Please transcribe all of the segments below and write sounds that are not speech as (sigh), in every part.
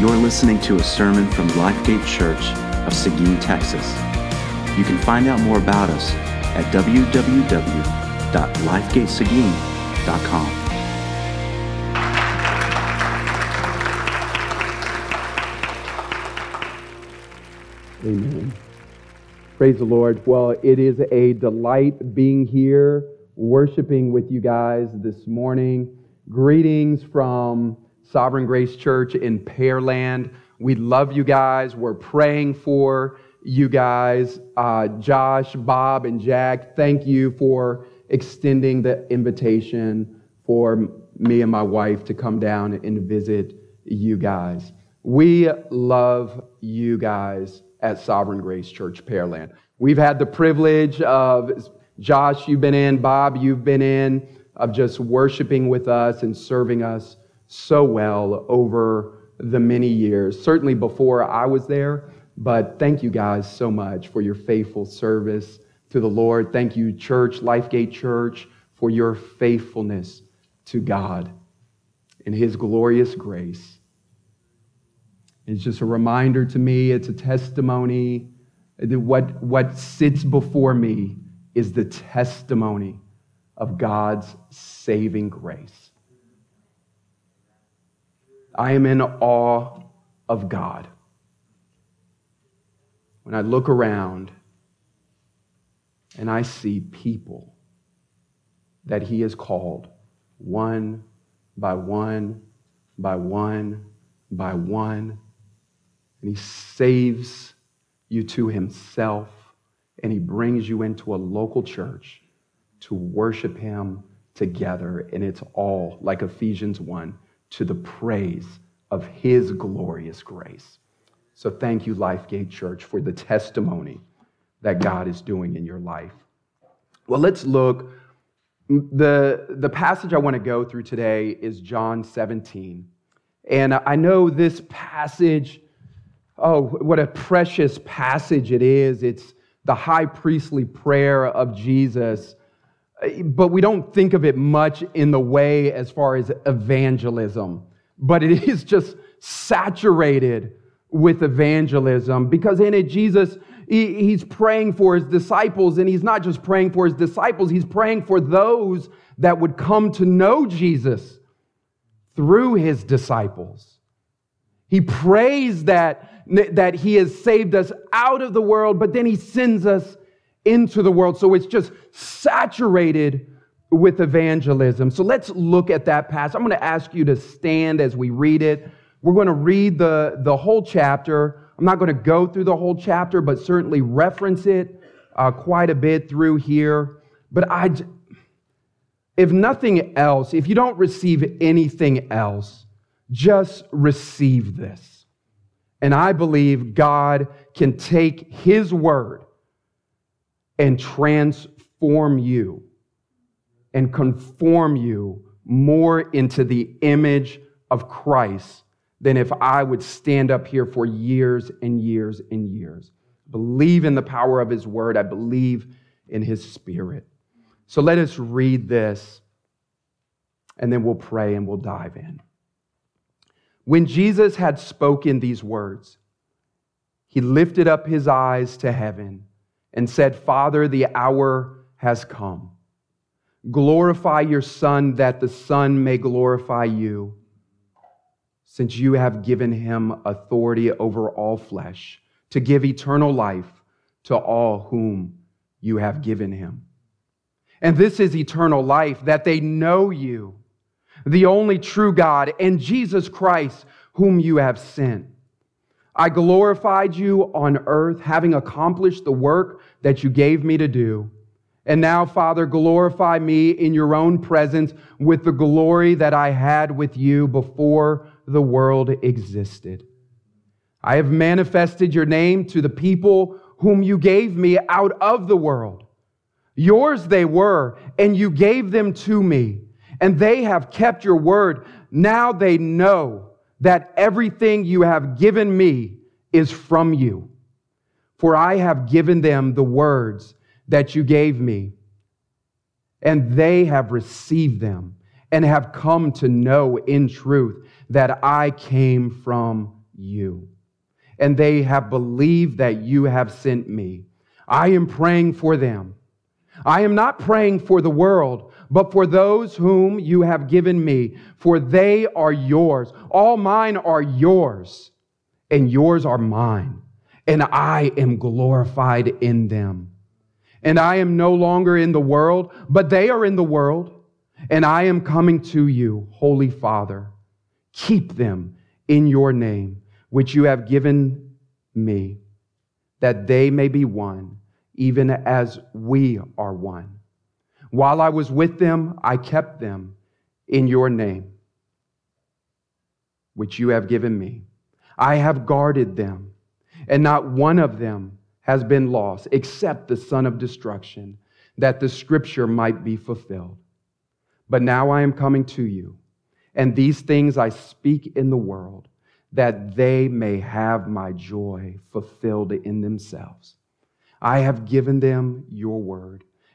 You're listening to a sermon from Lifegate Church of Seguin, Texas. You can find out more about us at www.lifegateseguin.com. Amen. Praise the Lord. Well, it is a delight being here, worshiping with you guys this morning. Greetings from Sovereign Grace Church in Pearland. We love you guys. We're praying for you guys. Uh, Josh, Bob, and Jack, thank you for extending the invitation for me and my wife to come down and visit you guys. We love you guys at Sovereign Grace Church, Pearland. We've had the privilege of, Josh, you've been in, Bob, you've been in, of just worshiping with us and serving us so well over the many years, certainly before I was there. But thank you guys so much for your faithful service to the Lord. Thank you, Church, Lifegate Church, for your faithfulness to God and His glorious grace. It's just a reminder to me, it's a testimony that what, what sits before me is the testimony of God's saving grace. I am in awe of God. When I look around and I see people that He has called one by one by one by one and he saves you to himself and he brings you into a local church to worship him together and it's all like Ephesians 1 to the praise of his glorious grace. So thank you Lifegate Church for the testimony that God is doing in your life. Well, let's look the the passage I want to go through today is John 17. And I know this passage Oh, what a precious passage it is. It's the high priestly prayer of Jesus. But we don't think of it much in the way as far as evangelism. But it (laughs) is just saturated with evangelism because in it, Jesus, he's praying for his disciples. And he's not just praying for his disciples, he's praying for those that would come to know Jesus through his disciples. He prays that that he has saved us out of the world, but then he sends us into the world. So it's just saturated with evangelism. So let's look at that passage. I'm going to ask you to stand as we read it. We're going to read the, the whole chapter. I'm not going to go through the whole chapter, but certainly reference it uh, quite a bit through here. But I, if nothing else, if you don't receive anything else, just receive this. And I believe God can take His word and transform you and conform you more into the image of Christ than if I would stand up here for years and years and years. Believe in the power of His word. I believe in His spirit. So let us read this and then we'll pray and we'll dive in. When Jesus had spoken these words, he lifted up his eyes to heaven and said, Father, the hour has come. Glorify your Son, that the Son may glorify you, since you have given him authority over all flesh, to give eternal life to all whom you have given him. And this is eternal life, that they know you the only true God, and Jesus Christ, whom you have sent. I glorified you on earth, having accomplished the work that you gave me to do. And now, Father, glorify me in your own presence with the glory that I had with you before the world existed. I have manifested your name to the people whom you gave me out of the world. Yours they were, and you gave them to me and they have kept your word. Now they know that everything you have given me is from you. For I have given them the words that you gave me, and they have received them and have come to know in truth that I came from you, and they have believed that you have sent me. I am praying for them. I am not praying for the world, but for those whom you have given me, for they are yours. All mine are yours, and yours are mine, and I am glorified in them. And I am no longer in the world, but they are in the world, and I am coming to you, Holy Father. Keep them in your name, which you have given me, that they may be one, even as we are one. While I was with them, I kept them in your name, which you have given me. I have guarded them, and not one of them has been lost except the son of destruction, that the scripture might be fulfilled. But now I am coming to you, and these things I speak in the world, that they may have my joy fulfilled in themselves. I have given them your word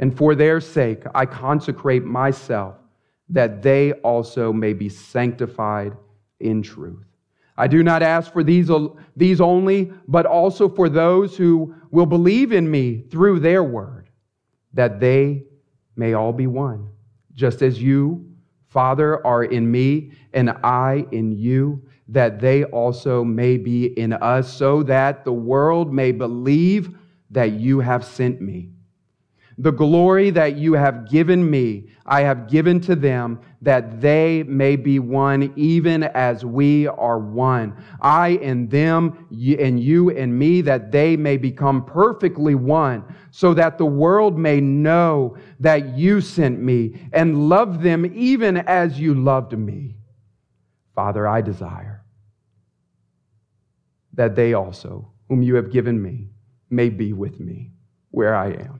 And for their sake, I consecrate myself that they also may be sanctified in truth. I do not ask for these, these only, but also for those who will believe in me through their word, that they may all be one, just as you, Father, are in me and I in you, that they also may be in us, so that the world may believe that you have sent me. The glory that you have given me, I have given to them, that they may be one, even as we are one. I and them, and you and me, that they may become perfectly one, so that the world may know that you sent me and love them even as you loved me. Father, I desire that they also, whom you have given me, may be with me where I am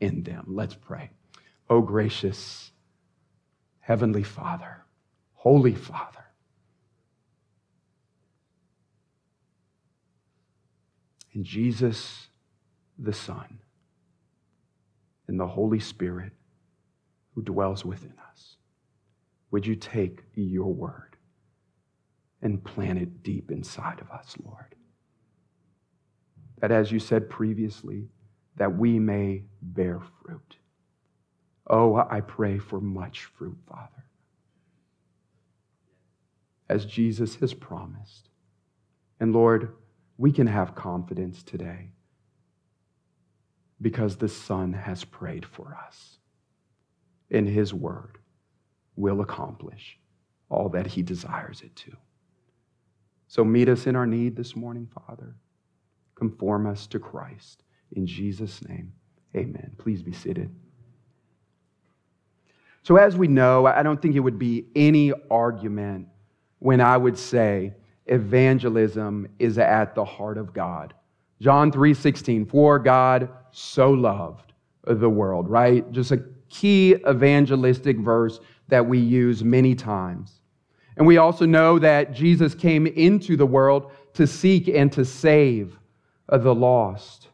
in them. Let's pray. Oh, gracious Heavenly Father, Holy Father, in Jesus the Son, and the Holy Spirit who dwells within us, would you take your word and plant it deep inside of us, Lord? That as you said previously, that we may bear fruit. Oh, I pray for much fruit, Father. As Jesus has promised. And Lord, we can have confidence today because the Son has prayed for us. In His word will accomplish all that He desires it to. So meet us in our need this morning, Father. Conform us to Christ. In Jesus' name, amen. Please be seated. So, as we know, I don't think it would be any argument when I would say evangelism is at the heart of God. John 3:16, for God so loved the world, right? Just a key evangelistic verse that we use many times. And we also know that Jesus came into the world to seek and to save the lost.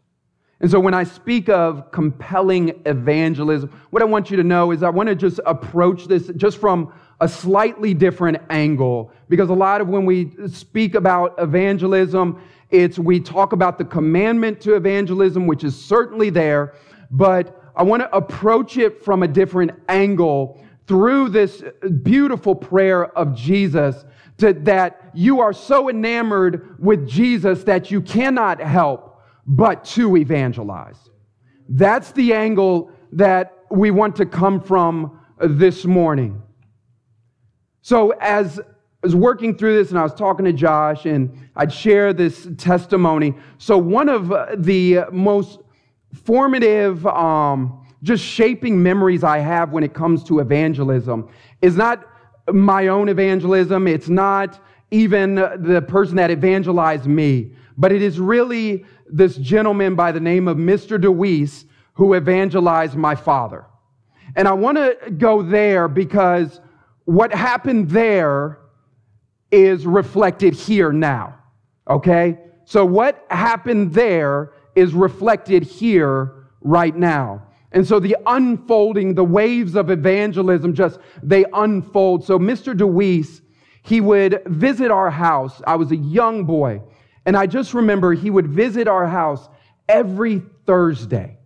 And so when I speak of compelling evangelism, what I want you to know is I want to just approach this just from a slightly different angle because a lot of when we speak about evangelism, it's we talk about the commandment to evangelism, which is certainly there, but I want to approach it from a different angle through this beautiful prayer of Jesus to, that you are so enamored with Jesus that you cannot help but to evangelize. That's the angle that we want to come from this morning. So, as I was working through this and I was talking to Josh, and I'd share this testimony. So, one of the most formative, um, just shaping memories I have when it comes to evangelism is not my own evangelism, it's not even the person that evangelized me, but it is really this gentleman by the name of Mr. DeWeese who evangelized my father. And I want to go there because what happened there is reflected here now. Okay? So what happened there is reflected here right now. And so the unfolding, the waves of evangelism just, they unfold. So Mr. DeWeese, he would visit our house. I was a young boy. And I just remember he would visit our house every Thursday,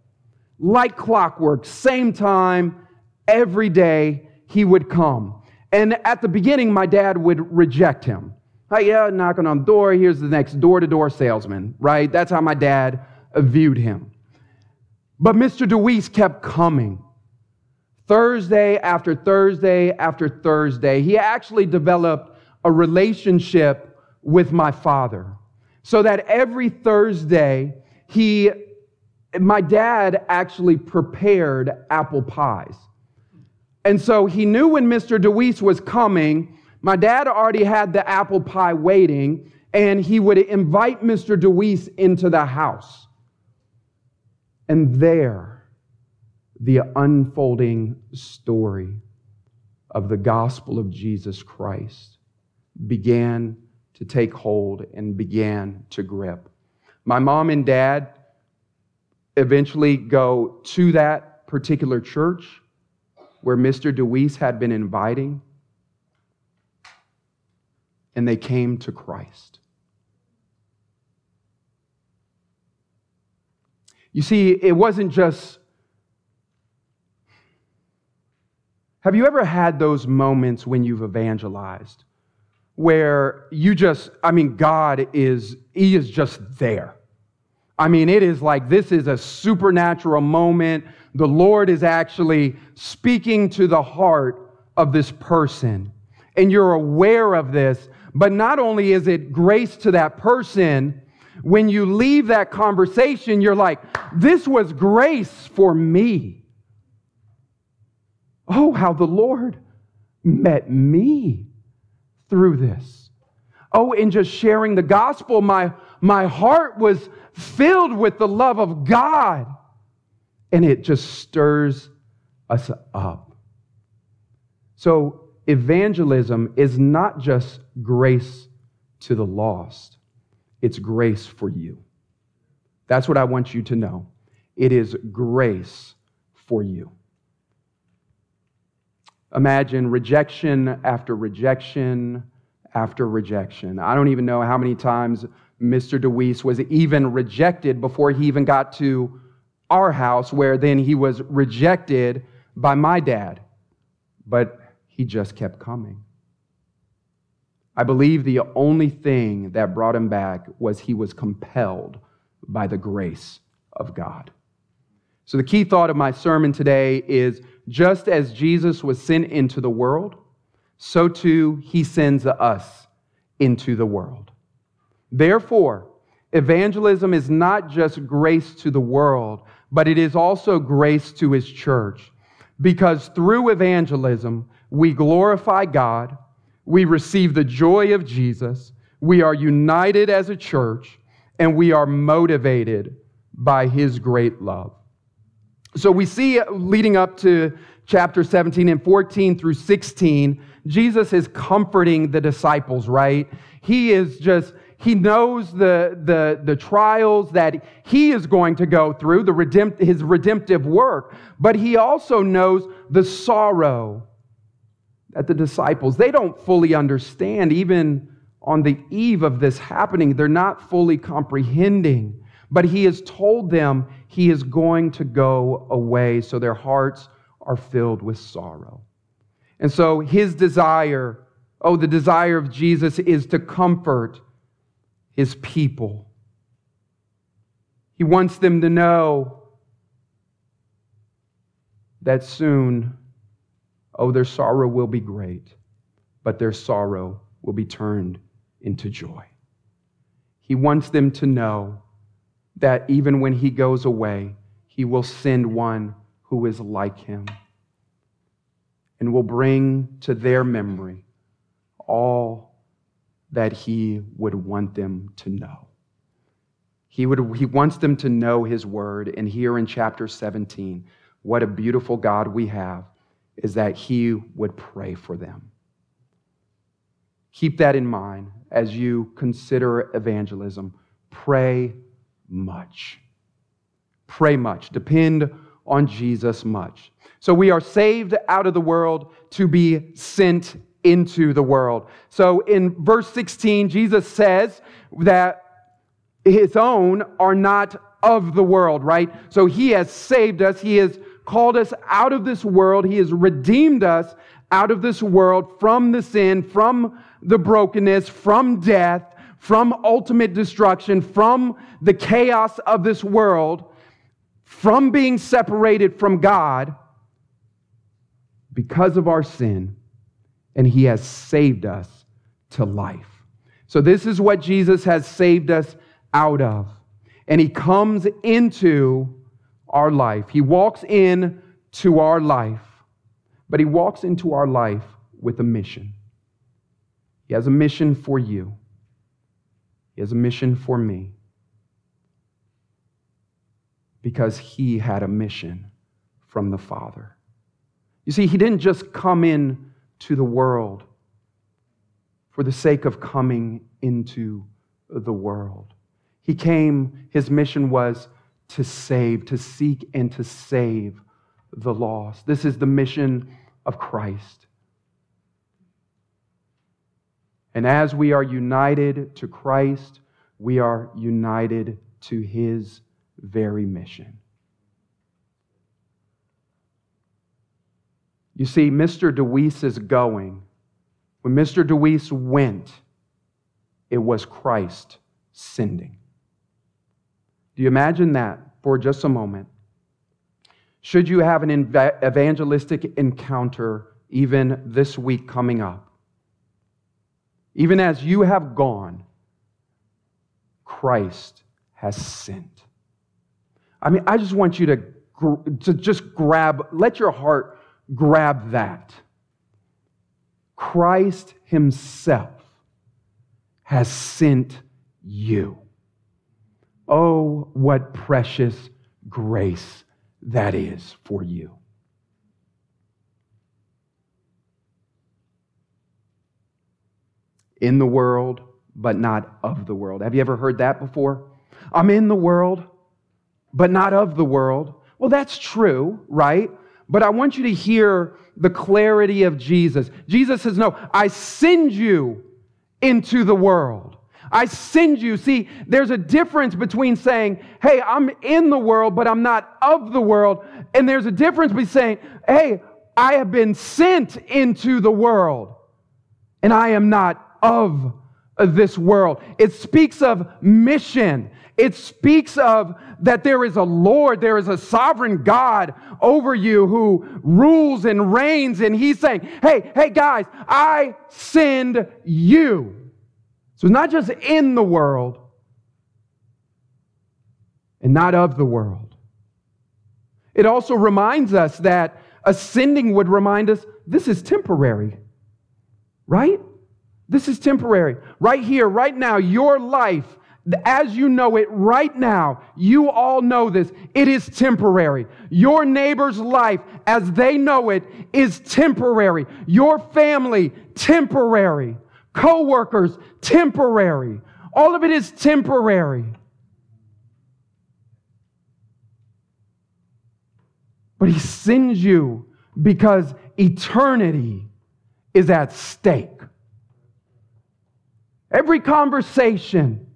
like clockwork, same time, every day he would come. And at the beginning, my dad would reject him. Like, yeah, knocking on the door, here's the next door to door salesman, right? That's how my dad viewed him. But Mr. DeWeese kept coming. Thursday after Thursday after Thursday, he actually developed a relationship with my father. So that every Thursday, he, my dad actually prepared apple pies. And so he knew when Mr. DeWeese was coming, my dad already had the apple pie waiting, and he would invite Mr. DeWeese into the house. And there, the unfolding story of the gospel of Jesus Christ began to take hold and began to grip. My mom and dad eventually go to that particular church where Mr. DeWeese had been inviting, and they came to Christ. You see, it wasn't just. Have you ever had those moments when you've evangelized where you just, I mean, God is, He is just there? I mean, it is like this is a supernatural moment. The Lord is actually speaking to the heart of this person. And you're aware of this. But not only is it grace to that person, when you leave that conversation, you're like, this was grace for me. Oh, how the Lord met me through this. Oh, in just sharing the gospel, my, my heart was filled with the love of God. And it just stirs us up. So, evangelism is not just grace to the lost, it's grace for you. That's what I want you to know. It is grace for you. Imagine rejection after rejection after rejection. I don't even know how many times Mr. DeWeese was even rejected before he even got to our house, where then he was rejected by my dad. But he just kept coming. I believe the only thing that brought him back was he was compelled by the grace of God. So, the key thought of my sermon today is just as Jesus was sent into the world, so too he sends us into the world. Therefore, evangelism is not just grace to the world, but it is also grace to his church. Because through evangelism, we glorify God, we receive the joy of Jesus, we are united as a church, and we are motivated by his great love. So we see uh, leading up to chapter 17 and 14 through 16, Jesus is comforting the disciples, right? He is just he knows the, the, the trials that he is going to go through, the redempt, his redemptive work, but he also knows the sorrow that the disciples, they don't fully understand, even on the eve of this happening, they're not fully comprehending. But he has told them he is going to go away, so their hearts are filled with sorrow. And so his desire, oh, the desire of Jesus is to comfort his people. He wants them to know that soon, oh, their sorrow will be great, but their sorrow will be turned into joy. He wants them to know that even when he goes away, he will send one who is like him and will bring to their memory all that he would want them to know. He, would, he wants them to know his word. And here in chapter 17, what a beautiful God we have is that he would pray for them. Keep that in mind as you consider evangelism. Pray much. Pray much. Depend on Jesus much. So we are saved out of the world to be sent into the world. So in verse 16, Jesus says that his own are not of the world, right? So he has saved us. He has called us out of this world. He has redeemed us out of this world from the sin, from the brokenness, from death, from ultimate destruction, from the chaos of this world, from being separated from God because of our sin, and He has saved us to life. So, this is what Jesus has saved us out of. And He comes into our life. He walks in to our life, but He walks into our life with a mission. He has a mission for you, He has a mission for me. Because He had a mission from the Father. You see, He didn't just come in to the world for the sake of coming into the world. He came, his mission was to save, to seek and to save the lost. This is the mission of Christ. And as we are united to Christ, we are united to his very mission. You see, Mr. DeWeese is going, when Mr. DeWeese went, it was Christ sending. Do you imagine that for just a moment? Should you have an evangelistic encounter even this week coming up, even as you have gone, Christ has sent. I mean, I just want you to, to just grab, let your heart grab that. Christ Himself has sent you. Oh, what precious grace that is for you. In the world, but not of the world. Have you ever heard that before? I'm in the world, but not of the world. Well, that's true, right? But I want you to hear the clarity of Jesus. Jesus says, No, I send you into the world. I send you. See, there's a difference between saying, Hey, I'm in the world, but I'm not of the world. And there's a difference between saying, Hey, I have been sent into the world, and I am not of this world. It speaks of mission. It speaks of that there is a Lord, there is a sovereign God over you who rules and reigns. And he's saying, hey, hey, guys, I send you. So it's not just in the world and not of the world. It also reminds us that ascending would remind us this is temporary, right? This is temporary. Right here, right now, your life as you know it right now, you all know this, it is temporary. Your neighbor's life, as they know it, is temporary. Your family, temporary. Co workers, temporary. All of it is temporary. But he sends you because eternity is at stake. Every conversation,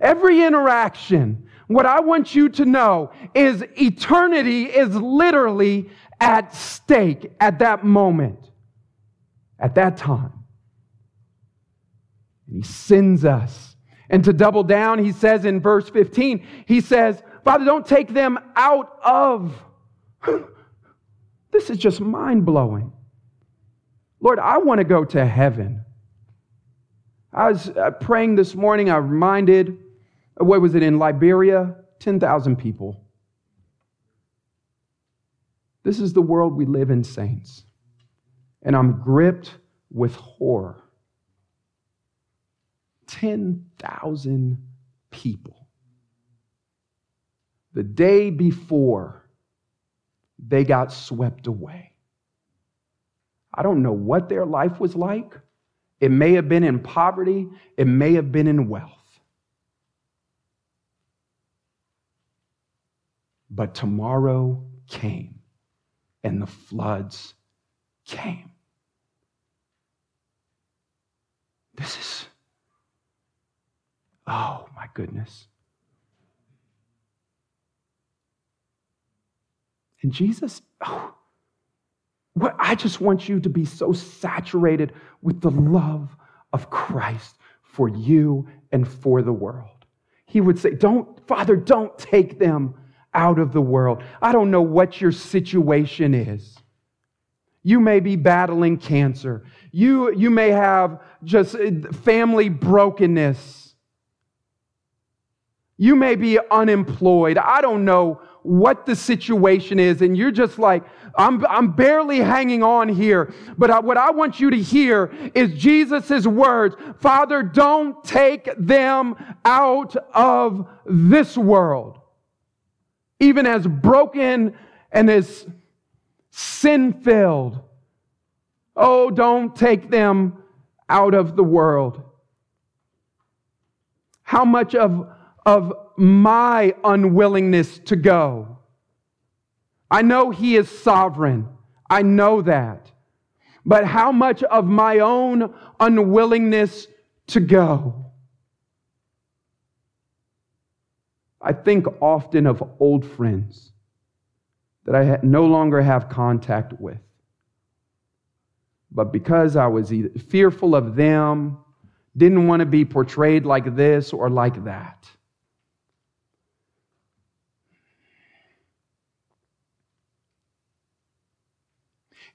Every interaction, what I want you to know is eternity is literally at stake at that moment. at that time. And he sends us. And to double down, he says in verse 15, he says, Father, don't take them out of. (laughs) this is just mind blowing. Lord, I want to go to heaven. I was uh, praying this morning, I reminded, what was it in Liberia? 10,000 people. This is the world we live in, saints. And I'm gripped with horror. 10,000 people. The day before they got swept away. I don't know what their life was like. It may have been in poverty, it may have been in wealth. But tomorrow came, and the floods came. This is, oh my goodness. And Jesus, oh, what, I just want you to be so saturated with the love of Christ for you and for the world. He would say, Don't, Father, don't take them out of the world. I don't know what your situation is. You may be battling cancer. You, you may have just uh, family brokenness. You may be unemployed. I don't know what the situation is, and you're just like, I'm, I'm barely hanging on here. But I, what I want you to hear is Jesus' words Father, don't take them out of this world. Even as broken and as sin filled. Oh, don't take them out of the world. How much of, of my unwillingness to go. I know He is sovereign. I know that. But how much of my own unwillingness to go? I think often of old friends that I no longer have contact with. But because I was fearful of them, didn't want to be portrayed like this or like that,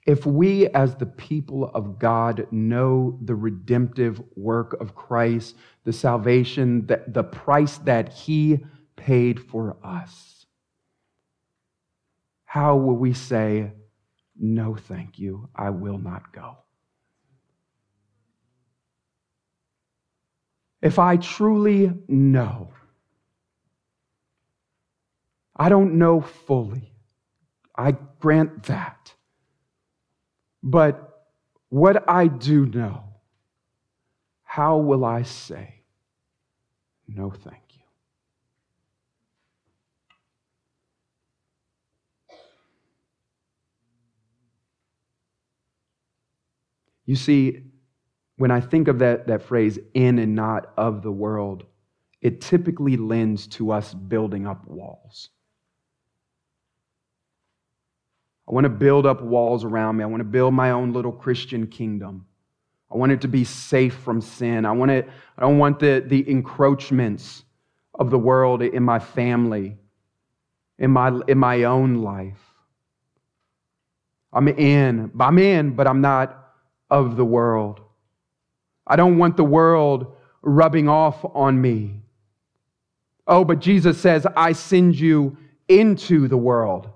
If we, as the people of God, know the redemptive work of Christ, the salvation, the, the price that He paid for us, how will we say, No, thank you, I will not go? If I truly know, I don't know fully, I grant that. But what I do know, how will I say, no, thank you? You see, when I think of that, that phrase, in and not of the world, it typically lends to us building up walls. I want to build up walls around me. I want to build my own little Christian kingdom. I want it to be safe from sin. I, want it, I don't want the, the encroachments of the world in my family, in my, in my own life. I'm in, I'm in, but I'm not of the world. I don't want the world rubbing off on me. Oh, but Jesus says, I send you into the world.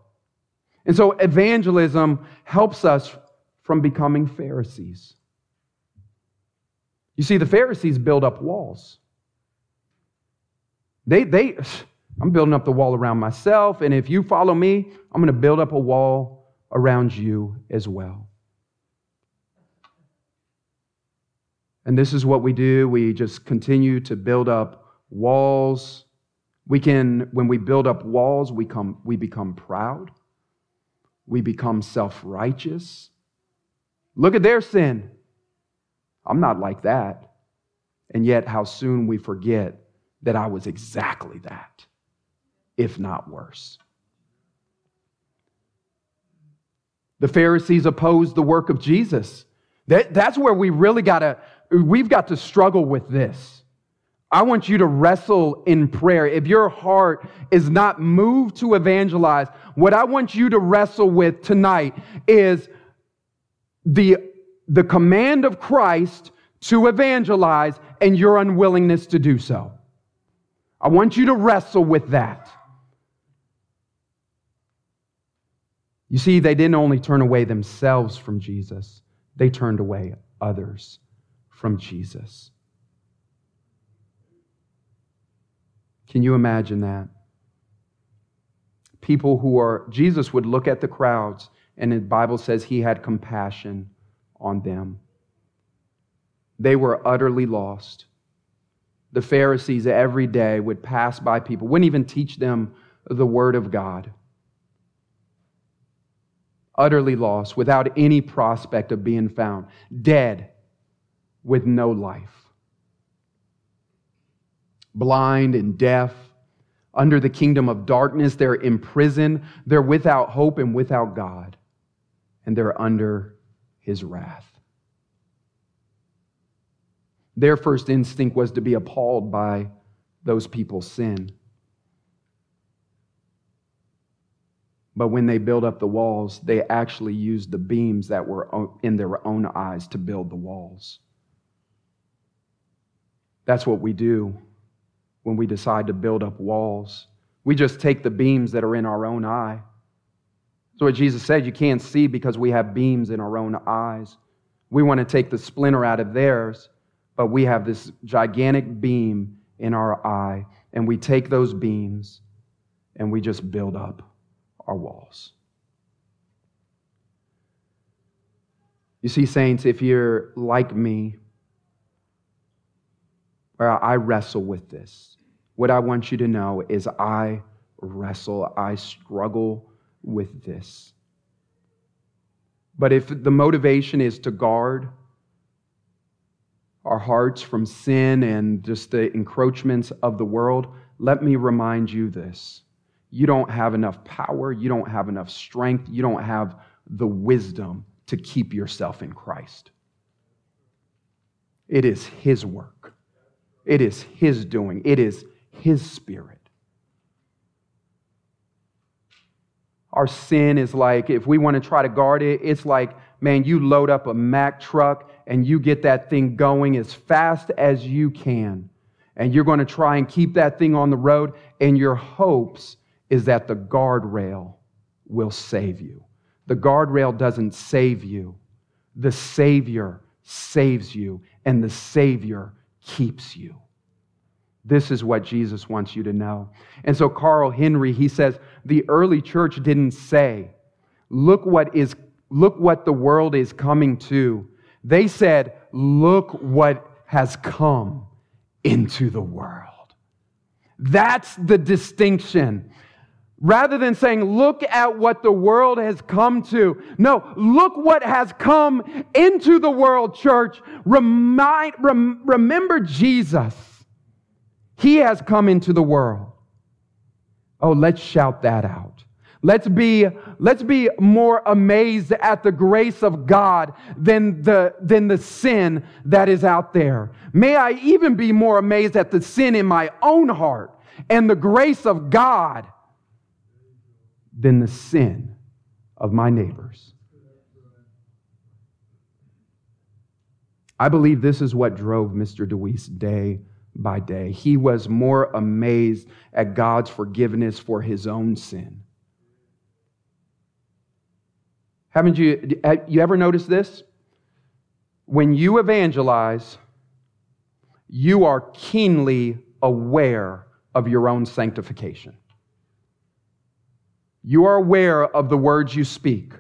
And so evangelism helps us from becoming Pharisees. You see, the Pharisees build up walls. They, they, (sighs) I'm building up the wall around myself, and if you follow me, I'm going to build up a wall around you as well. And this is what we do. We just continue to build up walls. We can, when we build up walls, we, come, we become proud we become self righteous. Look at their sin. I'm not like that. And yet, how soon we forget that I was exactly that, if not worse. The Pharisees opposed the work of Jesus. That, that's where we really got to, we've got to struggle with this. I want you to wrestle in prayer. If your heart is not moved to evangelize, what I want you to wrestle with tonight is the, the command of Christ to evangelize and your unwillingness to do so. I want you to wrestle with that. You see, they didn't only turn away themselves from Jesus, they turned away others from Jesus. Can you imagine that? People who are, Jesus would look at the crowds, and the Bible says he had compassion on them. They were utterly lost. The Pharisees every day would pass by people, wouldn't even teach them the Word of God. Utterly lost, without any prospect of being found, dead with no life. Blind and deaf, under the kingdom of darkness, they're imprisoned, they're without hope and without God, and they're under his wrath. Their first instinct was to be appalled by those people's sin. But when they built up the walls, they actually used the beams that were in their own eyes to build the walls. That's what we do when we decide to build up walls. We just take the beams that are in our own eye. So what Jesus said. You can't see because we have beams in our own eyes. We want to take the splinter out of theirs but we have this gigantic beam in our eye, and we take those beams and we just build up our walls. You see, saints, if you're like me, I wrestle with this, what I want you to know is I wrestle, I struggle with this. But if the motivation is to guard, our hearts from sin and just the encroachments of the world, let me remind you this. You don't have enough power, you don't have enough strength, you don't have the wisdom to keep yourself in Christ. It is His work, it is His doing, it is His Spirit. Our sin is like, if we want to try to guard it, it's like, man, you load up a Mack truck and you get that thing going as fast as you can. And you're going to try and keep that thing on the road, and your hopes is that the guardrail will save you. The guardrail doesn't save you, the Savior saves you, and the Savior keeps you. This is what Jesus wants you to know. And so, Carl Henry, he says, the early church didn't say, look what is look what the world is coming to. They said, look what has come into the world. That's the distinction. Rather than saying, look at what the world has come to. No, look what has come into the world, church. Remind, rem, remember Jesus. He has come into the world. Oh, let's shout that out. Let's be, let's be more amazed at the grace of God than the, than the sin that is out there. May I even be more amazed at the sin in my own heart and the grace of God than the sin of my neighbors. I believe this is what drove Mr. DeWeese day by day. He was more amazed at God's forgiveness for his own sin. Haven't you, you ever noticed this? When you evangelize, you are keenly aware of your own sanctification. You are aware of the words you speak.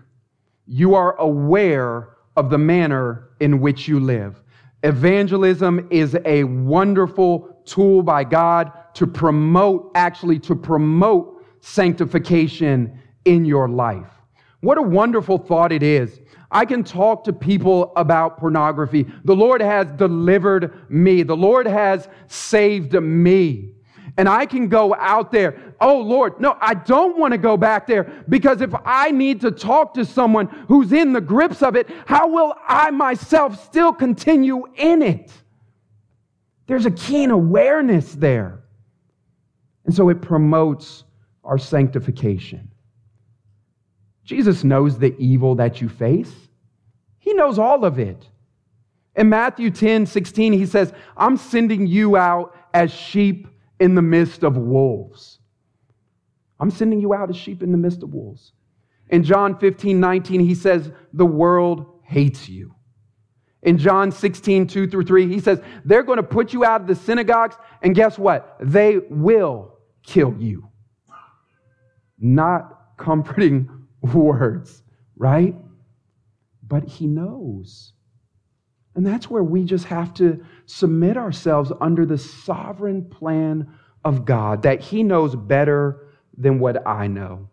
You are aware of the manner in which you live. Evangelism is a wonderful tool by God to promote, actually, to promote sanctification in your life. What a wonderful thought it is. I can talk to people about pornography. The Lord has delivered me. The Lord has saved me. And I can go out there. Oh, Lord, no, I don't want to go back there because if I need to talk to someone who's in the grips of it, how will I myself still continue in it? There's a keen awareness there. And so it promotes our sanctification. Jesus knows the evil that you face, He knows all of it. In Matthew 10 16, He says, I'm sending you out as sheep in the midst of wolves. I'm sending you out as sheep in the midst of wolves. In John 15 19, He says, The world hates you. In John 16, 2 through 3, he says, They're going to put you out of the synagogues, and guess what? They will kill you. Not comforting (laughs) words, right? But he knows. And that's where we just have to submit ourselves under the sovereign plan of God, that he knows better than what I know.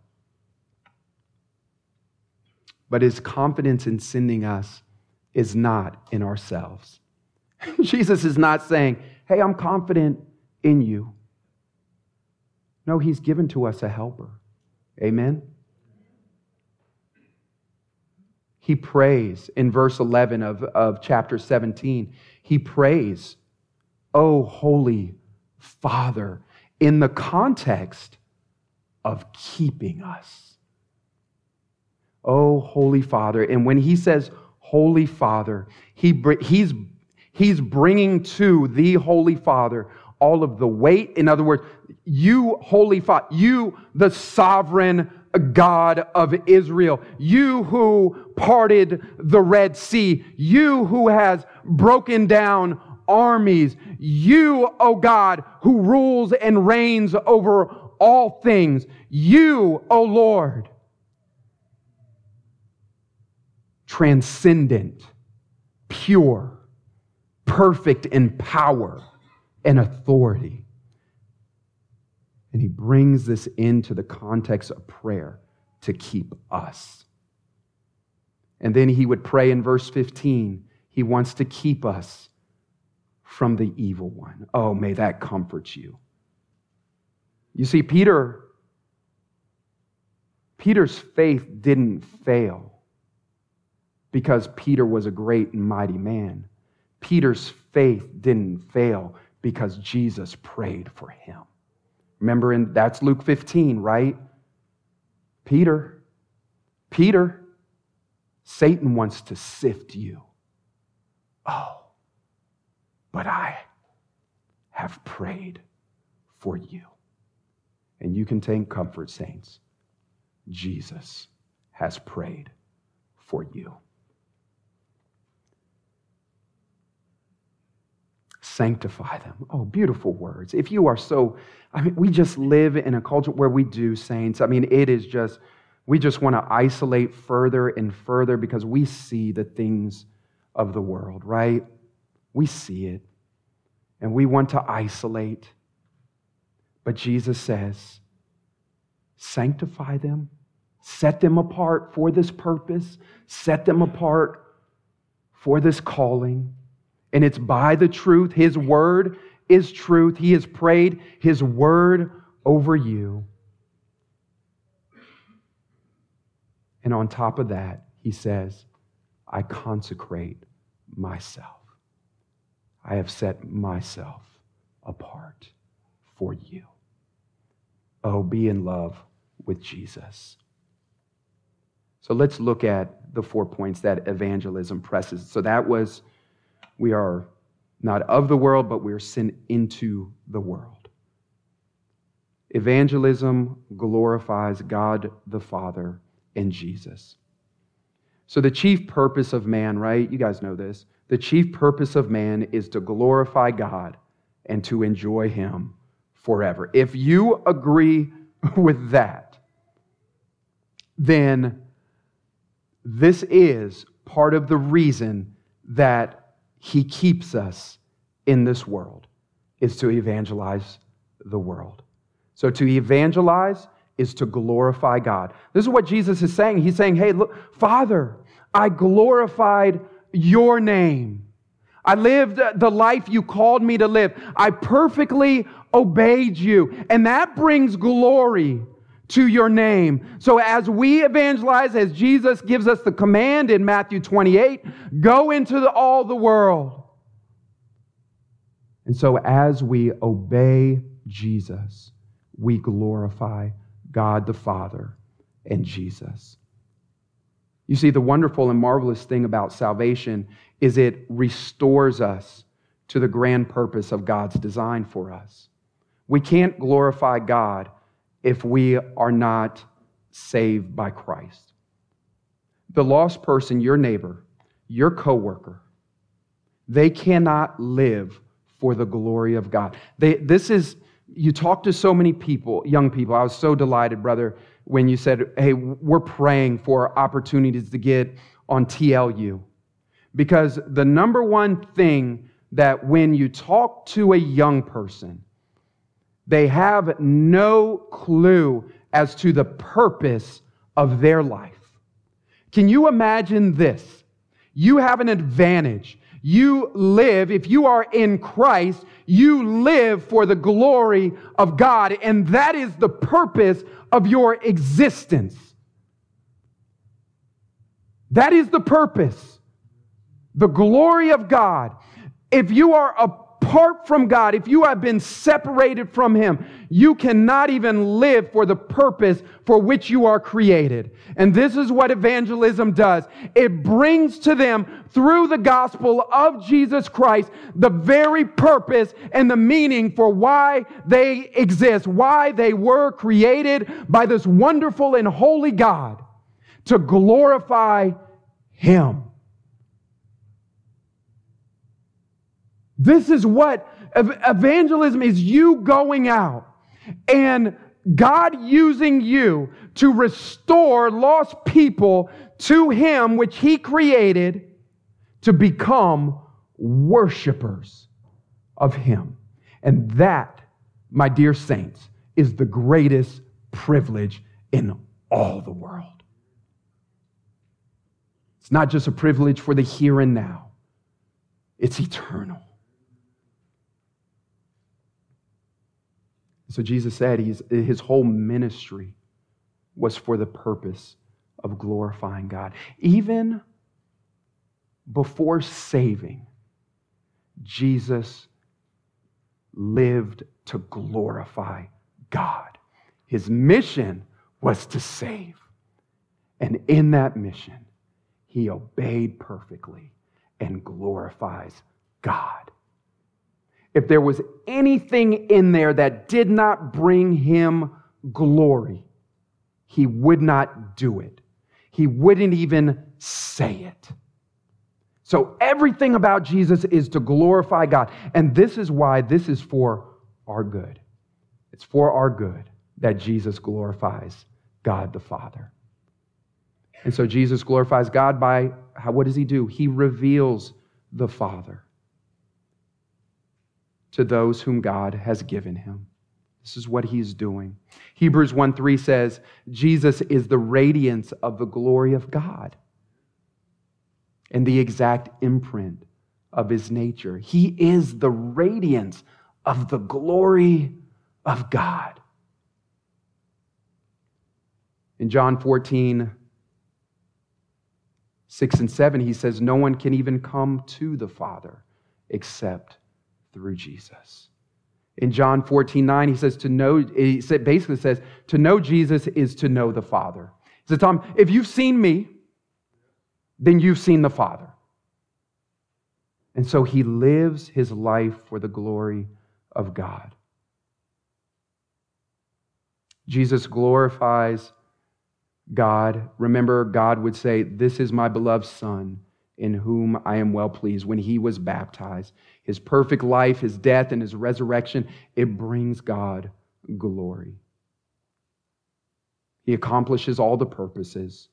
But his confidence in sending us is not in ourselves. (laughs) Jesus is not saying, Hey, I'm confident in you. No, he's given to us a helper. Amen. He prays in verse 11 of, of chapter 17. He prays, Oh, holy Father, in the context of keeping us. Oh, holy Father. And when he says, Holy Father, he, he's, he's bringing to the Holy Father all of the weight. In other words, you, Holy Father, you, the sovereign God of Israel, you who parted the Red Sea, you who has broken down armies, you, O oh God, who rules and reigns over all things, you, O Lord, transcendent, pure, perfect in power and authority. And he brings this into the context of prayer to keep us. And then he would pray in verse 15, he wants to keep us from the evil one. Oh, may that comfort you. You see, Peter, Peter's faith didn't fail because Peter was a great and mighty man. Peter's faith didn't fail because Jesus prayed for him. Remember, in, that's Luke 15, right? Peter, Peter, Satan wants to sift you. Oh, but I have prayed for you. And you can take comfort, saints. Jesus has prayed for you. sanctify them. Oh, beautiful words. If you are so, I mean, we just live in a culture where we do, saints. I mean, it is just, we just want to isolate further and further because we see the things of the world, right? We see it. And we want to isolate. But Jesus says, sanctify them, set them apart for this purpose, set them apart for this calling and it's by the truth. His word is truth. He has prayed His word over you. And on top of that, He says, I consecrate myself. I have set myself apart for you. Oh, be in love with Jesus. So let's look at the four points that evangelism presses. So that was we are not of the world, but we are sent into the world. Evangelism glorifies God the Father and Jesus. So, the chief purpose of man, right? You guys know this. The chief purpose of man is to glorify God and to enjoy Him forever. If you agree (laughs) with that, then this is part of the reason that he keeps us in this world is to evangelize the world. So to evangelize is to glorify God. This is what Jesus is saying. He's saying, Hey, look, Father, I glorified your name. I lived the life you called me to live. I perfectly obeyed you. And that brings glory to your name. So as we evangelize, as Jesus gives us the command in Matthew 28, go into the, all the world. And so as we obey Jesus, we glorify God the Father and Jesus. You see, the wonderful and marvelous thing about salvation is it restores us to the grand purpose of God's design for us. We can't glorify God if we are not saved by Christ. The lost person, your neighbor, your coworker, they cannot live for the glory of God. They, this is, you talk to so many people, young people. I was so delighted, brother, when you said, hey, we're praying for opportunities to get on TLU. Because the number one thing that when you talk to a young person, they have no clue as to the purpose of their life. Can you imagine this? You have an advantage. You live, if you are in Christ, you live for the glory of God, and that is the purpose of your existence. That is the purpose. The glory of God. If you are apart from God, if you have been separated from Him, you cannot even live for the purpose for which you are created. And this is what evangelism does it brings to them, through the gospel of Jesus Christ, the very purpose and the meaning for why they exist, why they were created by this wonderful and holy God to glorify Him. This is what evangelism is you going out and God using you to restore lost people to Him, which He created, to become worshipers of Him. And that, my dear saints, is the greatest privilege in all the world. It's not just a privilege for the here and now, it's eternal. So Jesus said he's, his whole ministry was for the purpose of glorifying God. Even before saving, Jesus lived to glorify God. His mission was to save. And in that mission, he obeyed perfectly and glorifies God if there was anything in there that did not bring him glory, he would not do it. He wouldn't even say it. So everything about Jesus is to glorify God. And this is why this is for our good. It's for our good that Jesus glorifies God the Father. And so Jesus glorifies God by how, what does he do? He reveals the Father to those whom God has given him. This is what he's doing. Hebrews 1 3 says, Jesus is the radiance of the glory of God and the exact imprint of his nature. He is the radiance of the glory of God. In John 14, 6 and 7, he says, No one can even come to the Father except through Jesus. In John 14, 9, he says to know, he basically says, to know Jesus is to know the Father. He said, Tom, if you've seen me, then you've seen the Father. And so he lives his life for the glory of God. Jesus glorifies God. Remember, God would say, This is my beloved Son in whom I am well pleased. When he was baptized, his perfect life, his death, and his resurrection, it brings God glory. He accomplishes all the purposes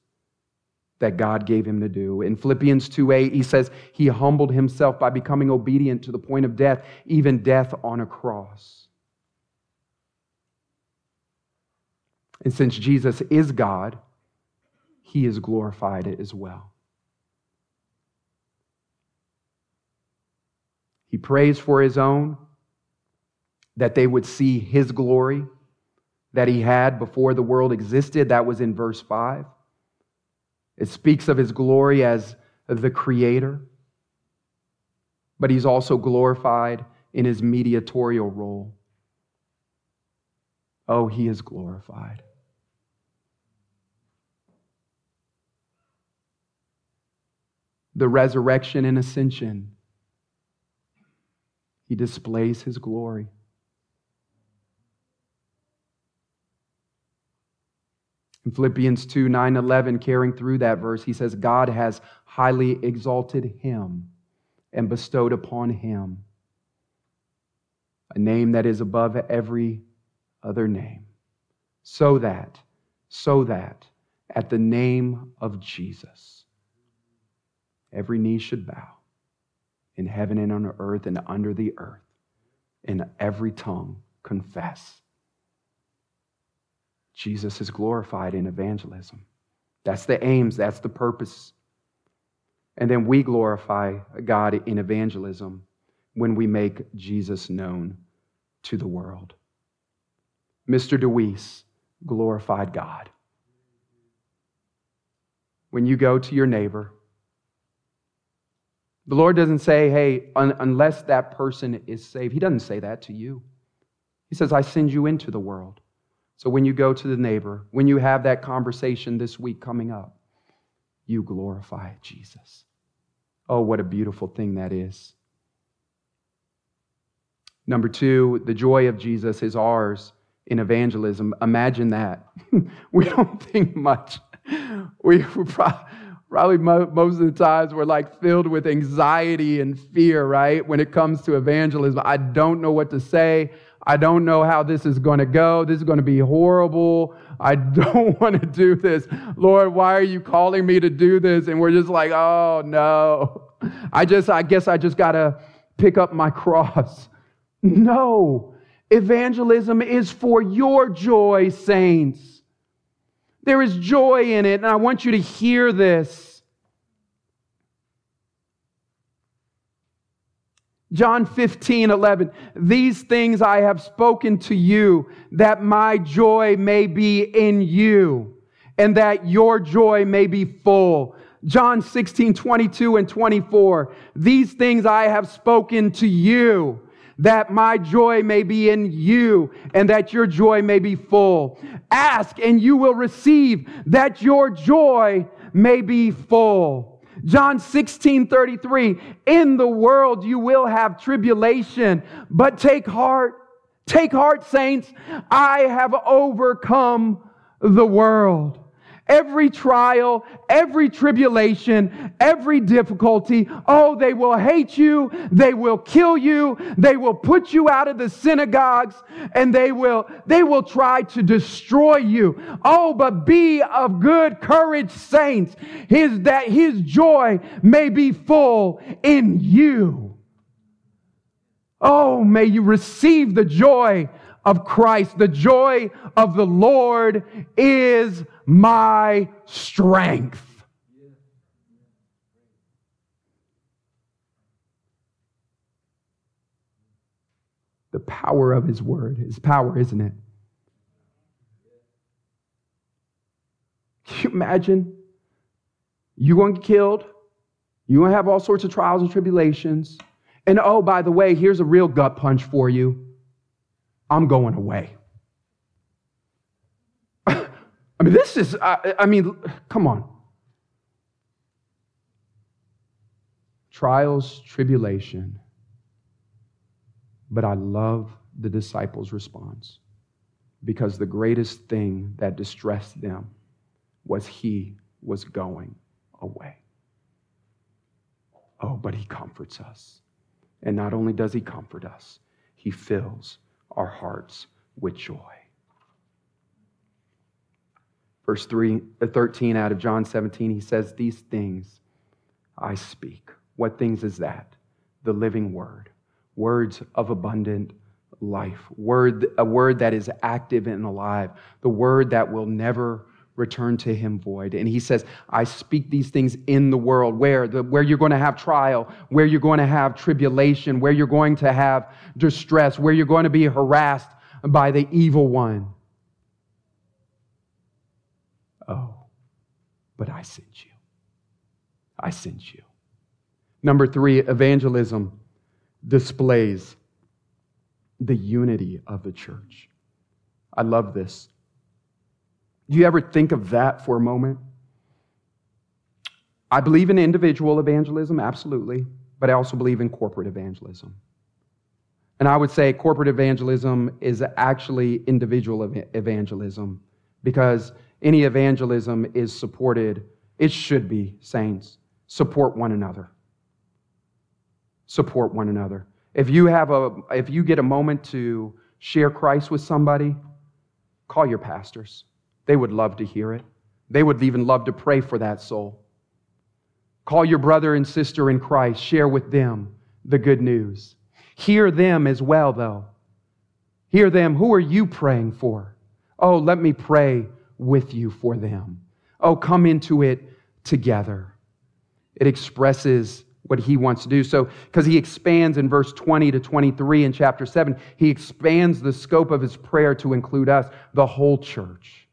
that God gave him to do. In Philippians 2 8, he says, He humbled himself by becoming obedient to the point of death, even death on a cross. And since Jesus is God, he is glorified as well. He prays for his own, that they would see his glory that he had before the world existed. That was in verse 5. It speaks of his glory as the creator, but he's also glorified in his mediatorial role. Oh, he is glorified. The resurrection and ascension, he displays his glory. In Philippians 2 9 11, carrying through that verse, he says, God has highly exalted him and bestowed upon him a name that is above every other name, so that, so that at the name of Jesus, every knee should bow in heaven and on earth and under the earth, and every tongue confess. Jesus is glorified in evangelism. That's the aims, that's the purpose. And then we glorify God in evangelism when we make Jesus known to the world. Mr. DeWeese glorified God. When you go to your neighbor, the Lord doesn't say, hey, un- unless that person is saved. He doesn't say that to you. He says, I send you into the world. So when you go to the neighbor, when you have that conversation this week coming up, you glorify Jesus. Oh, what a beautiful thing that is. Number two, the joy of Jesus is ours in evangelism. Imagine that. (laughs) we don't think much. We (laughs) probably most of the times we're like filled with anxiety and fear, right? When it comes to evangelism, I don't know what to say. I don't know how this is going to go. This is going to be horrible. I (laughs) don't want to do this. Lord, why are you calling me to do this? And we're just like, oh no. I just, I guess I just got to pick up my cross. (laughs) No. Evangelism is for your joy, saints. There is joy in it, and I want you to hear this. John 15, 11. These things I have spoken to you, that my joy may be in you, and that your joy may be full. John 16, 22 and 24. These things I have spoken to you that my joy may be in you and that your joy may be full. Ask and you will receive that your joy may be full. John 16, 33, in the world you will have tribulation, but take heart. Take heart, saints. I have overcome the world every trial, every tribulation, every difficulty. Oh, they will hate you. They will kill you. They will put you out of the synagogues and they will, they will try to destroy you. Oh, but be of good courage, saints, his, that his joy may be full in you. Oh, may you receive the joy of Christ. The joy of the Lord is my strength. The power of his word is power, isn't it? Can you imagine? You're going to get killed. You're going to have all sorts of trials and tribulations. And oh, by the way, here's a real gut punch for you I'm going away. I mean, this is, I, I mean, come on. Trials, tribulation. But I love the disciples' response because the greatest thing that distressed them was he was going away. Oh, but he comforts us. And not only does he comfort us, he fills our hearts with joy. Verse 3, uh, 13 out of John 17, he says, These things I speak. What things is that? The living word. Words of abundant life. Word, a word that is active and alive. The word that will never return to him void. And he says, I speak these things in the world where, the, where you're going to have trial, where you're going to have tribulation, where you're going to have distress, where you're going to be harassed by the evil one. Oh, but I sent you. I sent you. Number three, evangelism displays the unity of the church. I love this. Do you ever think of that for a moment? I believe in individual evangelism, absolutely, but I also believe in corporate evangelism. And I would say corporate evangelism is actually individual evangelism because any evangelism is supported, it should be, saints, support one another. Support one another. If you have a if you get a moment to share Christ with somebody, call your pastors. They would love to hear it. They would even love to pray for that soul. Call your brother and sister in Christ, share with them the good news. Hear them as well, though. Hear them. Who are you praying for? Oh, let me pray with you for them. Oh, come into it together. It expresses what he wants to do. So, because he expands in verse 20 to 23 in chapter 7, he expands the scope of his prayer to include us, the whole church.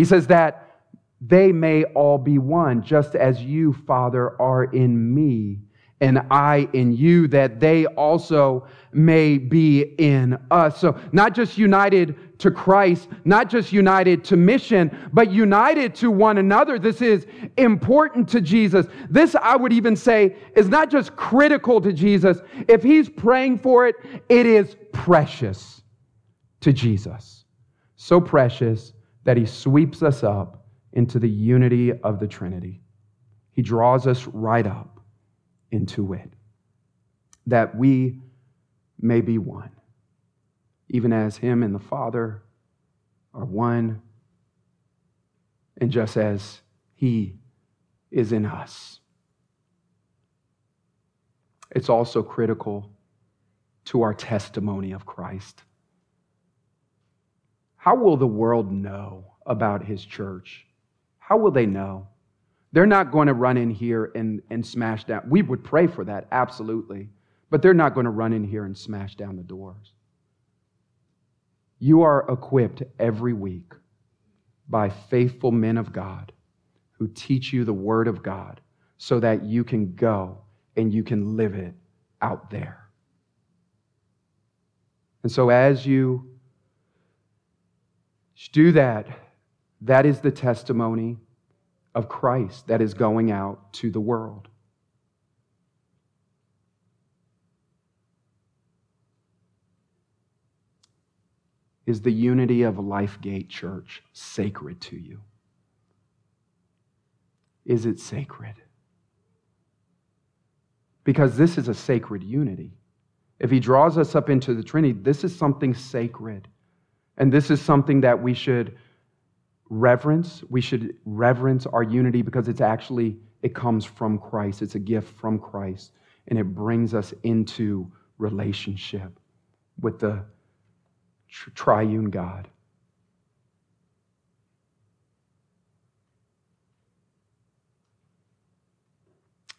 He says that they may all be one, just as you, Father, are in me and I in you, that they also may be in us. So, not just united to Christ, not just united to mission, but united to one another. This is important to Jesus. This, I would even say, is not just critical to Jesus. If he's praying for it, it is precious to Jesus. So precious that he sweeps us up into the unity of the Trinity. He draws us right up into it, that we may be one, even as him and the Father are one, and just as he is in us. It's also critical to our testimony of Christ. How will the world know about his church? How will they know? They're not going to run in here and, and smash down. We would pray for that, absolutely. But they're not going to run in here and smash down the doors. You are equipped every week by faithful men of God who teach you the Word of God so that you can go and you can live it out there. And so, as you do that. That is the testimony of Christ that is going out to the world. Is the unity of Lifegate Church sacred to you? Is it sacred? Because this is a sacred unity. If he draws us up into the Trinity, this is something sacred. And this is something that we should reverence. We should reverence our unity because it's actually, it comes from Christ. It's a gift from Christ. And it brings us into relationship with the triune God.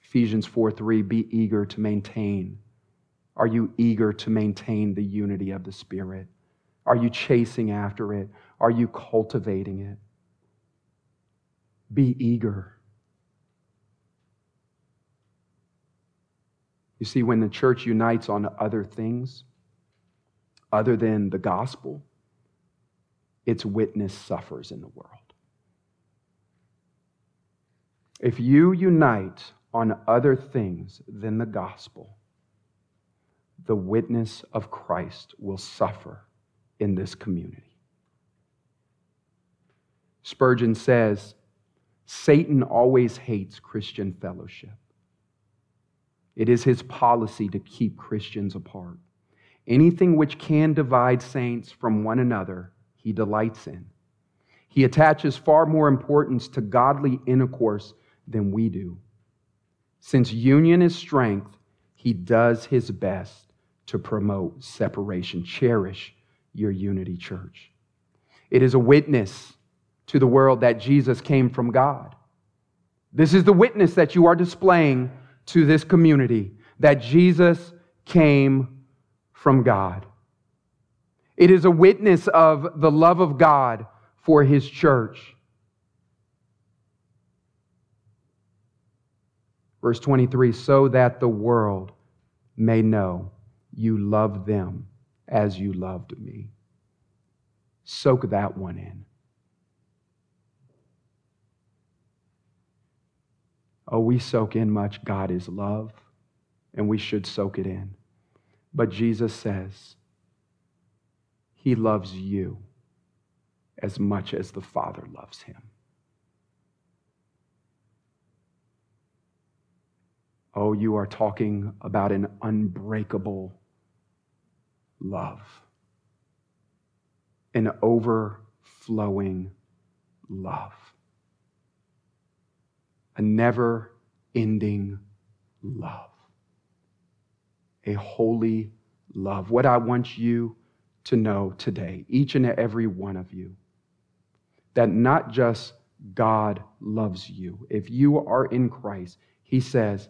Ephesians 4 3, be eager to maintain. Are you eager to maintain the unity of the Spirit? Are you chasing after it? Are you cultivating it? Be eager. You see, when the church unites on other things other than the gospel, its witness suffers in the world. If you unite on other things than the gospel, the witness of Christ will suffer in this community. Spurgeon says, Satan always hates Christian fellowship. It is his policy to keep Christians apart. Anything which can divide saints from one another, he delights in. He attaches far more importance to godly intercourse than we do. Since union is strength, he does his best to promote separation. Cherish your unity, church. It is a witness to the world that Jesus came from God. This is the witness that you are displaying to this community that Jesus came from God. It is a witness of the love of God for his church. Verse 23 so that the world may know you love them as you loved me. Soak that one in. Oh, we soak in much. God is love, and we should soak it in. But Jesus says, He loves you as much as the Father loves him. Oh, you are talking about an unbreakable love, an overflowing love, a never ending love, a holy love. What I want you to know today, each and every one of you, that not just God loves you. If you are in Christ, He says,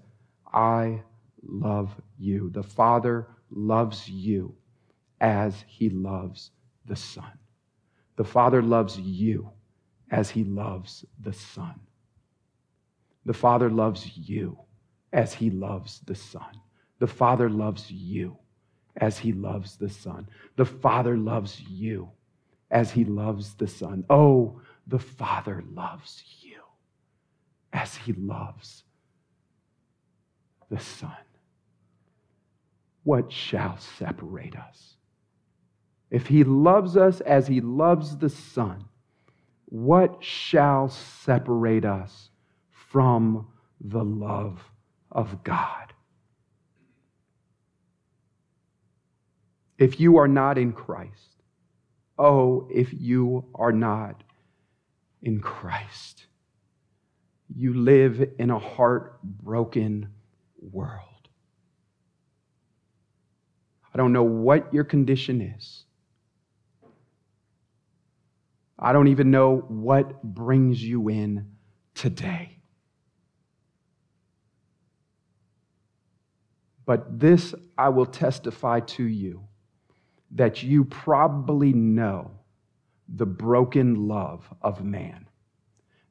I love you. The Father loves you as He loves the Son. The Father loves you as He loves the Son. The Father loves you as He loves the Son. The Father loves you as He loves the Son. The Father loves you as he loves the Son. Oh, the Father loves you as he loves the Son. What shall separate us? If he loves us as he loves the Son, what shall separate us from the love of God? If you are not in Christ, Oh, if you are not in Christ, you live in a heartbroken world. I don't know what your condition is. I don't even know what brings you in today. But this I will testify to you that you probably know the broken love of man,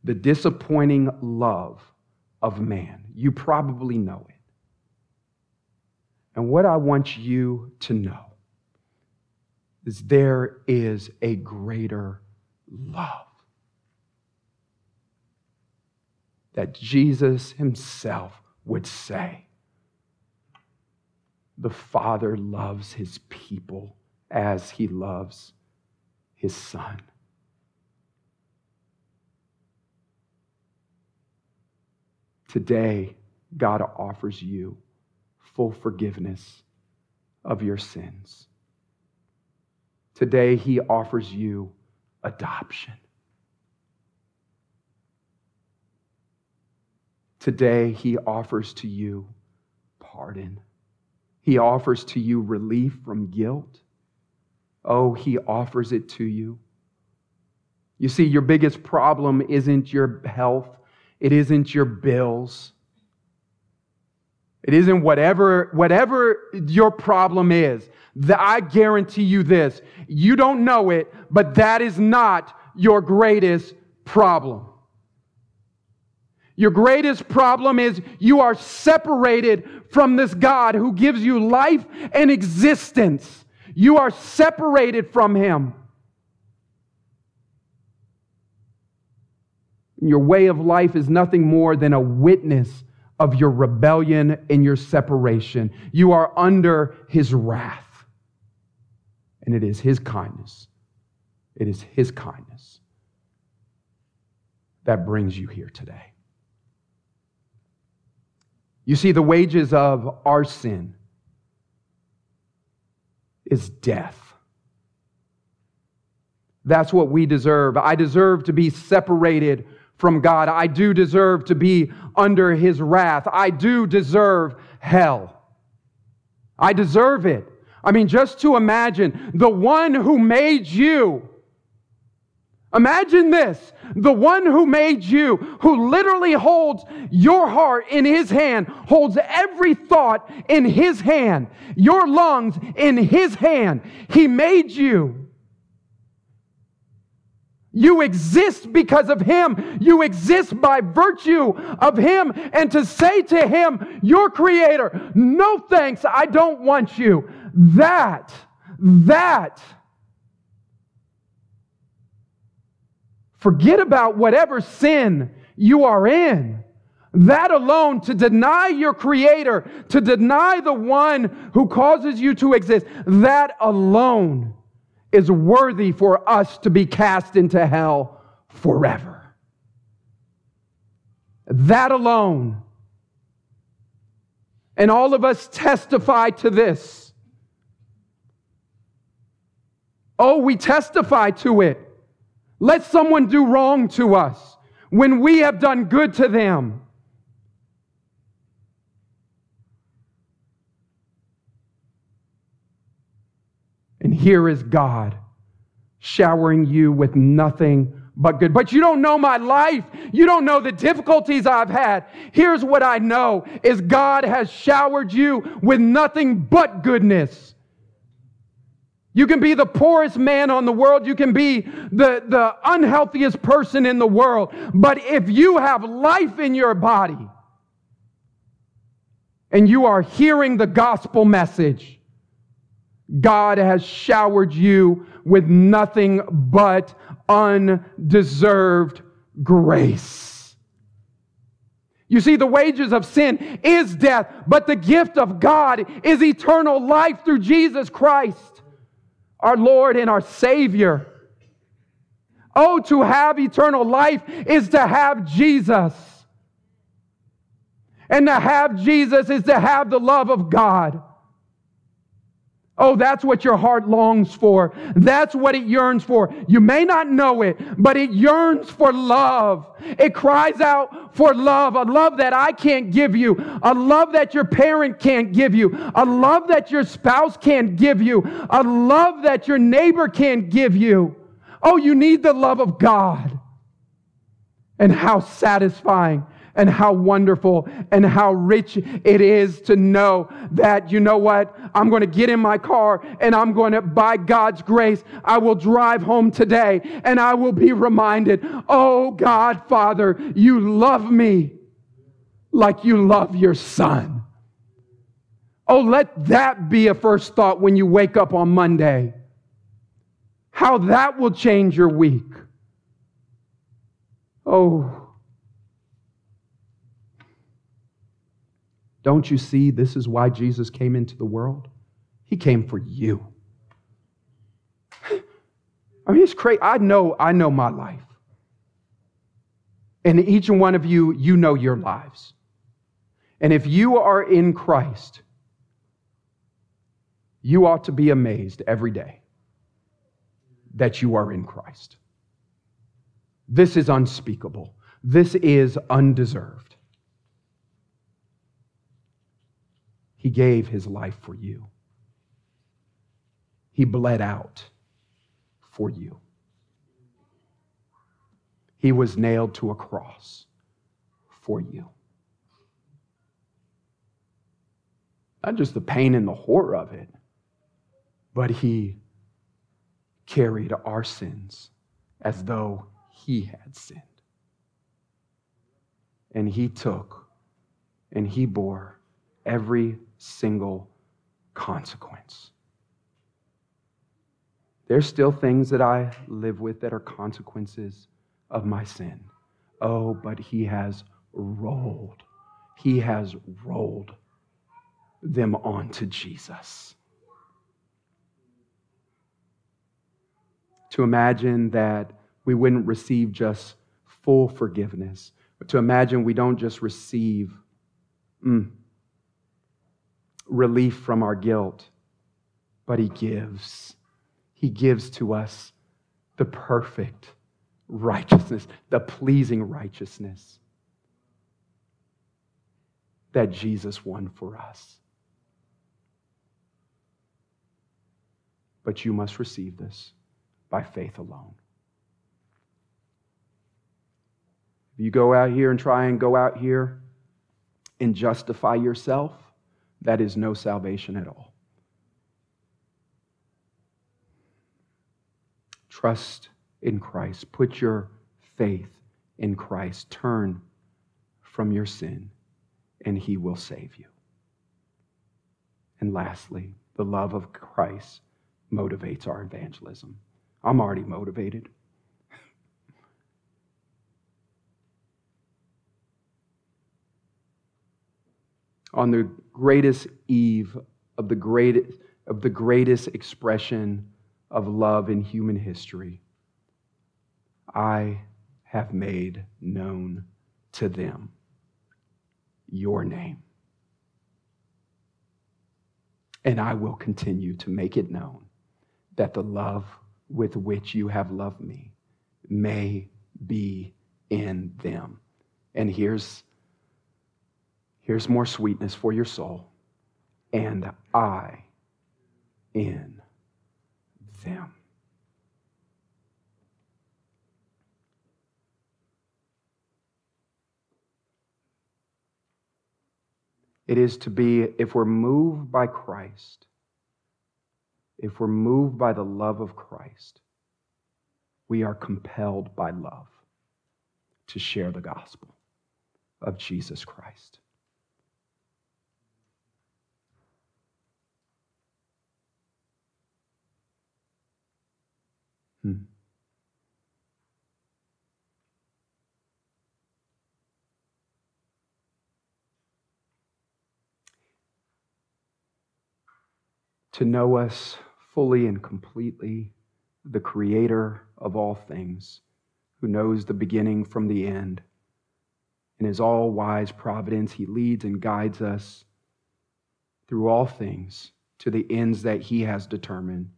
the disappointing love of man. You probably know it. And what I want you to know is there is a greater love that Jesus himself would say. The Father loves his people as he loves his son. Today, God offers you full forgiveness of your sins. Today, He offers you adoption. Today, He offers to you pardon. He offers to you relief from guilt. Oh, He offers it to you. You see, your biggest problem isn't your health, it isn't your bills. It isn't whatever, whatever your problem is. I guarantee you this. You don't know it, but that is not your greatest problem. Your greatest problem is you are separated from this God who gives you life and existence. You are separated from Him. Your way of life is nothing more than a witness of your rebellion and your separation. You are under His wrath. And it is His kindness. It is His kindness that brings you here today. You see, the wages of our sin is death. That's what we deserve. I deserve to be separated from God. I do deserve to be under his wrath. I do deserve hell. I deserve it. I mean, just to imagine the one who made you, Imagine this the one who made you, who literally holds your heart in his hand, holds every thought in his hand, your lungs in his hand. He made you. You exist because of him. You exist by virtue of him. And to say to him, your creator, no thanks, I don't want you. That, that, Forget about whatever sin you are in. That alone, to deny your Creator, to deny the one who causes you to exist, that alone is worthy for us to be cast into hell forever. That alone. And all of us testify to this. Oh, we testify to it. Let someone do wrong to us when we have done good to them. And here is God showering you with nothing but good. But you don't know my life. You don't know the difficulties I've had. Here's what I know is God has showered you with nothing but goodness. You can be the poorest man on the world. You can be the, the unhealthiest person in the world. But if you have life in your body and you are hearing the gospel message, God has showered you with nothing but undeserved grace. You see, the wages of sin is death, but the gift of God is eternal life through Jesus Christ our Lord and our Savior. Oh, to have eternal life is to have Jesus. And to have Jesus is to have the love of God. Oh, that's what your heart longs for. That's what it yearns for. You may not know it, but it yearns for love. It cries out for love, a love that I can't give you, a love that your parent can't give you, a love that your spouse can't give you, a love that your neighbor can't give you. Oh, you need the love of God. And how satisfying and how wonderful and how rich it is to know that, you know what, I'm going to get in my car and I'm going to, by God's grace, I will drive home today and I will be reminded, oh God, Father, you love me like you love your son. Oh, let that be a first thought when you wake up on Monday. How that will change your week. Oh, Don't you see this is why Jesus came into the world? He came for you. (sighs) I mean, it's crazy. I know, I know my life. And each one of you, you know your lives. And if you are in Christ, you ought to be amazed every day that you are in Christ. This is unspeakable. This is undeserved. He gave his life for you. He bled out for you. He was nailed to a cross for you. Not just the pain and the horror of it, but he carried our sins as though he had sinned. And he took and he bore every single consequence. There's still things that I live with that are consequences of my sin. Oh, but He has rolled, He has rolled them onto Jesus. To imagine that we wouldn't receive just full forgiveness, but to imagine we don't just receive. Mm, relief from our guilt, but He gives. He gives to us the perfect righteousness, the pleasing righteousness that Jesus won for us. But you must receive this by faith alone. If you go out here and try and go out here and justify yourself, that is no salvation at all. Trust in Christ. Put your faith in Christ. Turn from your sin, and he will save you. And lastly, the love of Christ motivates our evangelism. I'm already motivated. On the greatest eve of the greatest, of the greatest expression of love in human history, I have made known to them your name. And I will continue to make it known that the love with which you have loved me may be in them. And here's, here's more sweetness for your soul. And I in them. It is to be, if we're moved by Christ, if we're moved by the love of Christ, we are compelled by love to share the gospel of Jesus Christ. To know us fully and completely, the Creator of all things, who knows the beginning from the end. In His all wise providence, He leads and guides us through all things to the ends that He has determined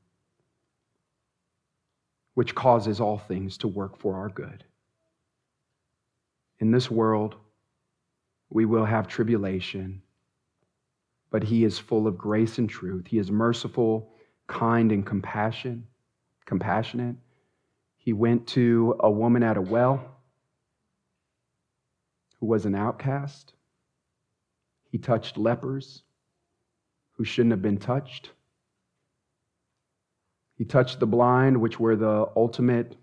which causes all things to work for our good. In this world, we will have tribulation, but He is full of grace and truth. He is merciful, kind, and compassion, compassionate. He went to a woman at a well who was an outcast. He touched lepers who shouldn't have been touched. He touched the blind, which were the ultimate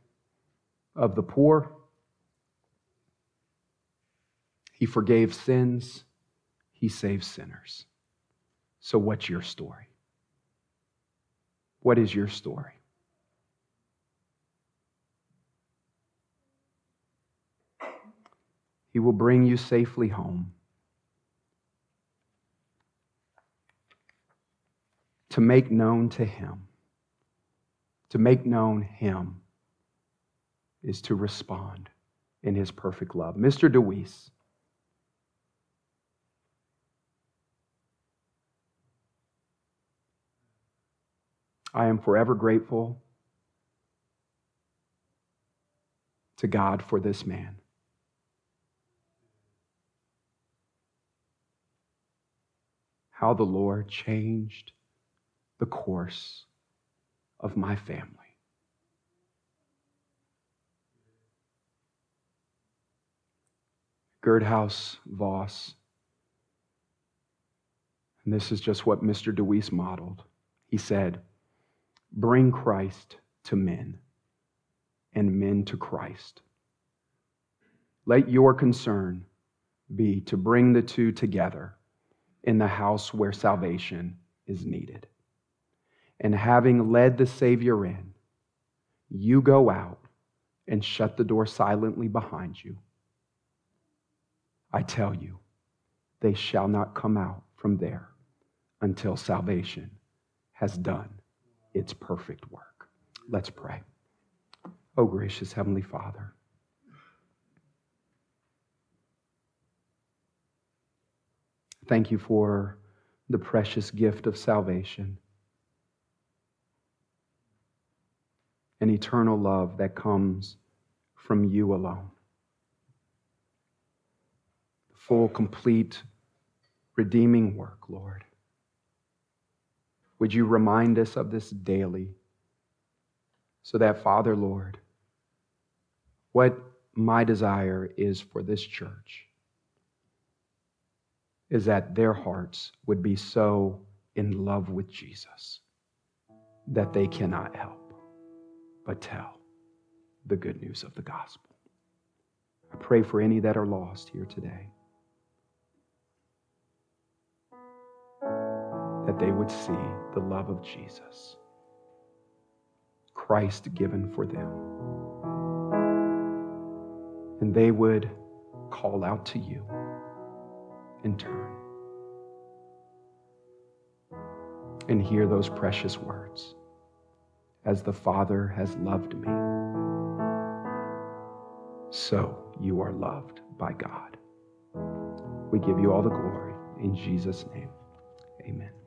of the poor. He forgave sins. He saved sinners. So, what's your story? What is your story? He will bring you safely home. To make known to Him to make known Him is to respond in His perfect love. Mr. DeWeese. I am forever grateful to God for this man. How the Lord changed the course of my family. Geerhardus Vos, and this is just what Mr. DeWeese modeled. He said, Bring Christ to men and men to Christ. Let your concern be to bring the two together in the house where salvation is needed and having led the Savior in, you go out and shut the door silently behind you. I tell you, they shall not come out from there until salvation has done its perfect work. Let's pray. Oh, gracious Heavenly Father. Thank you for the precious gift of salvation. an eternal love that comes from you alone. Full, complete, redeeming work, Lord. Would you remind us of this daily so that, Father, Lord, what my desire is for this church is that their hearts would be so in love with Jesus that they cannot help but tell the good news of the gospel. I pray for any that are lost here today that they would see the love of Jesus, Christ given for them, and they would call out to you in turn and hear those precious words as the Father has loved me, so you are loved by God. We give you all the glory in Jesus' name. Amen.